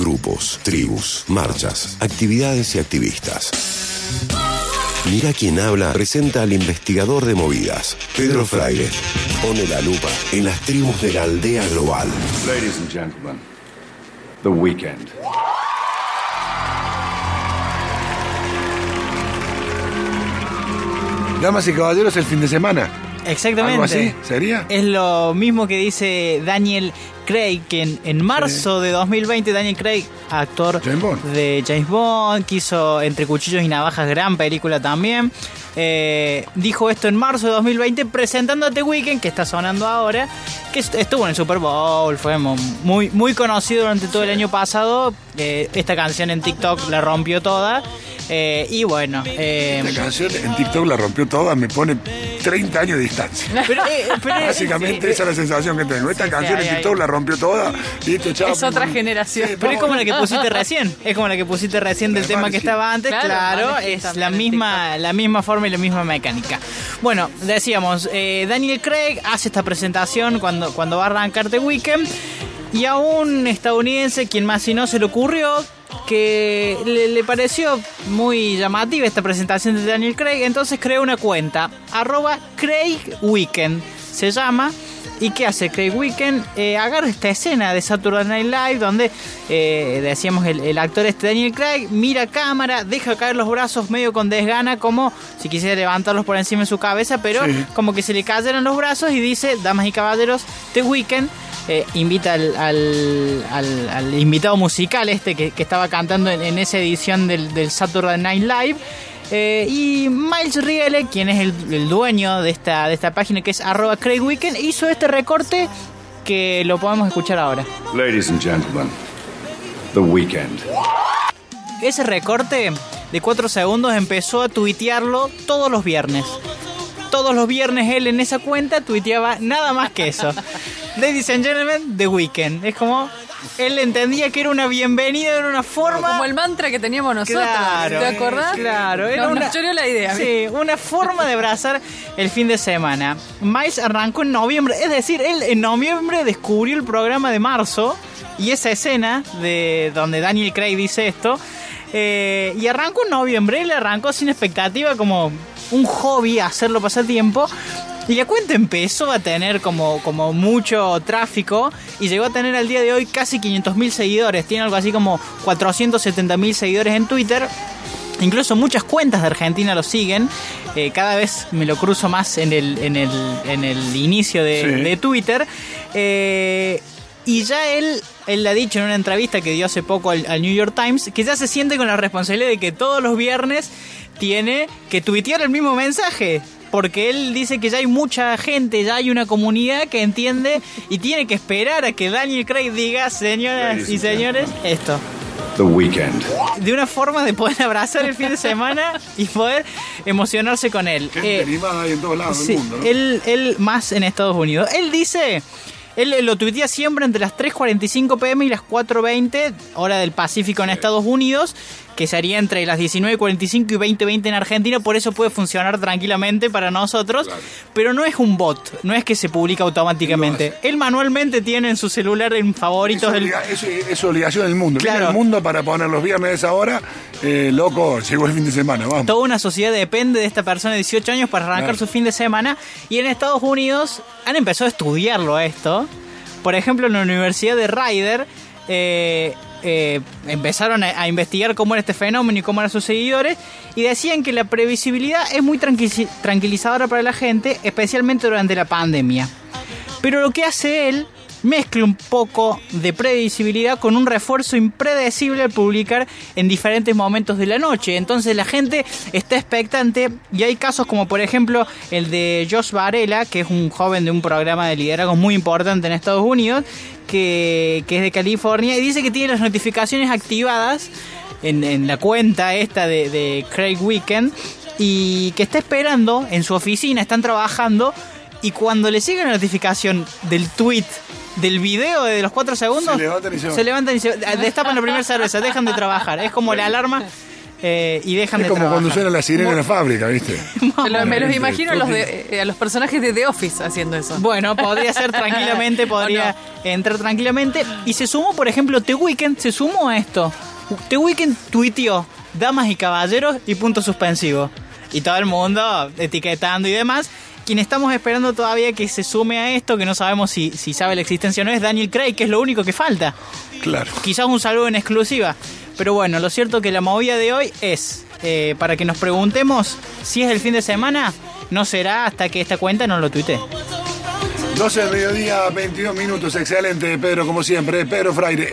grupos, tribus, marchas, actividades y activistas. Mira quién habla presenta al investigador de movidas, Pedro Fraile. Pone la lupa en las tribus de la aldea global. Ladies and gentlemen, The Weekend. Damas y caballeros, el fin de semana. Exactamente. ¿Algo así? ¿Sería? Es lo mismo que dice Daniel Craig, que en, en marzo de 2020 Daniel Craig, actor James de James Bond, que hizo Entre Cuchillos y Navajas, gran película también, eh, dijo esto en marzo de 2020 presentando a The Weeknd, que está sonando ahora, que est- estuvo en el Super Bowl, fue muy, muy conocido durante todo el año pasado, eh, esta canción en TikTok la rompió toda, eh, y bueno... La canción en TikTok la rompió toda, me pone 30 años de distancia. pero, eh, pero- Básicamente esa es la sensación que tengo. Esta canción ahí, en ahí. TikTok la rompió toda. Listo, chao. Es otra generación. Sí, Pero es como la que pusiste recién. Es como la que pusiste recién del tema que estaba antes. Claro, es la misma, la misma forma y la misma mecánica. Bueno, decíamos, eh, Daniel Craig hace esta presentación cuando, cuando va a arrancar The Weekend. Y a un estadounidense, quien más si no se le ocurrió, que le, le pareció muy llamativa esta presentación de Daniel Craig, entonces creó una cuenta, arroba Craig Weekend, se llama. ¿Y qué hace Craig Weekend? Eh, agarra esta escena de Saturday Night Live donde eh, decíamos el, el actor este Daniel Craig mira a cámara, deja caer los brazos medio con desgana, como si quisiera levantarlos por encima de su cabeza, pero Sí. como que se le cayeron los brazos y dice, damas y caballeros, The Weeknd eh, invita al, al- al- al invitado musical este que, que estaba cantando en, en esa edición del, del Saturday Night Live. Eh, y Miles Riele, quien es el, el dueño de esta, de esta página que es arroba Craig Weekend, hizo este recorte que lo podemos escuchar ahora. Ladies and gentlemen, The Weekend. Ese recorte de 4 segundos empezó a tuitearlo todos los viernes. Todos los viernes él en esa cuenta tuiteaba nada más que eso. Ladies and gentlemen, The Weekend. Es como él entendía que era una bienvenida, era una forma. Como el mantra que teníamos nosotros. Claro, ¿Te acordás? Claro, era una, nos la idea. Sí, una forma de abrazar el fin de semana. Miles arrancó en noviembre, es decir, él en noviembre descubrió el programa de marzo y esa escena de donde Daniel Craig dice esto. eh, y arrancó en noviembre, él arrancó sin expectativa como un hobby, hacerlo pasar tiempo. Y la cuenta empezó a tener como, como mucho tráfico y llegó a tener al día de hoy casi 500.000 seguidores. Tiene algo así como 470.000 seguidores en Twitter. Incluso muchas cuentas de Argentina lo siguen. Eh, cada vez me lo cruzo más en el, en el, en el inicio de, Sí. de Twitter. Eh, y ya él, él ha dicho en una entrevista que dio hace poco al, al New York Times que ya se siente con la responsabilidad de que todos los viernes tiene que tuitear el mismo mensaje. Porque él dice que ya hay mucha gente, ya hay una comunidad que entiende y tiene que esperar a que Daniel Craig diga, señoras y señores, esto The Weekend. de una forma de poder abrazar el fin de semana y poder emocionarse con él. Gente Eh, animada hay en todos lados sí, del mundo. ¿no? él, él más en Estados Unidos. Él dice, él lo tuitea siempre entre las 3.45 pm y las 4.20 hora del Pacífico en Estados Unidos, que sería entre las 19.45 y 20.20 en Argentina, por eso puede funcionar tranquilamente para nosotros, pero no es un bot, no es que se publica automáticamente. Él manualmente tiene en su celular en Es, favoritos del... obliga- es- es obligación del mundo. Viene Claro. el mundo para poner los viernes a esa hora. Eh, loco, llegó el fin de semana, vamos. Toda una sociedad depende de esta persona de 18 años para arrancar Claro. su fin de semana. Y en Estados Unidos han empezado a estudiarlo a esto. Por ejemplo, en la Universidad de Ryder eh, eh, empezaron a, a investigar cómo era este fenómeno y cómo eran sus seguidores. Y decían que la previsibilidad es muy tranquili- tranquilizadora para la gente, especialmente durante la pandemia. Pero lo que hace él mezcla un poco de previsibilidad con un refuerzo impredecible al publicar en diferentes momentos de la noche. Entonces la gente está expectante y hay casos como por ejemplo el de Josh Varela, que es un joven de un programa de liderazgo muy importante en Estados Unidos, que, que es de California y dice que tiene las notificaciones activadas en, en la cuenta esta de, de Craig Weekend y que está esperando en su oficina, están trabajando y cuando le llega la notificación del tweet del video de los 4 segundos, Se levantan y se van. levantan y se- destapan la primera cerveza, dejan de trabajar. Es como la alarma. eh, y dejan Es de como trabajar. cuando suena la sirena en la fábrica, ¿viste? Me, lo- me los imagino a los, de, eh, a los personajes de The Office haciendo eso. Bueno, podría ser tranquilamente, podría entrar tranquilamente. Y se sumó, por ejemplo, The Weeknd se sumó a esto. The Weeknd tuiteó damas y caballeros y punto suspensivo. Y todo el mundo etiquetando y demás. Quien estamos esperando todavía que se sume a esto, que no sabemos si, si sabe la existencia o no, es Daniel Craig, que es lo único que falta. Claro. Quizás un saludo en exclusiva. Pero bueno, lo cierto que la movida de hoy es, eh, para que nos preguntemos si es el fin de semana, no será hasta que esta cuenta nos lo tuitee. 12 del mediodía, 22 minutos. Excelente, Pedro, como siempre. Pedro Fraire.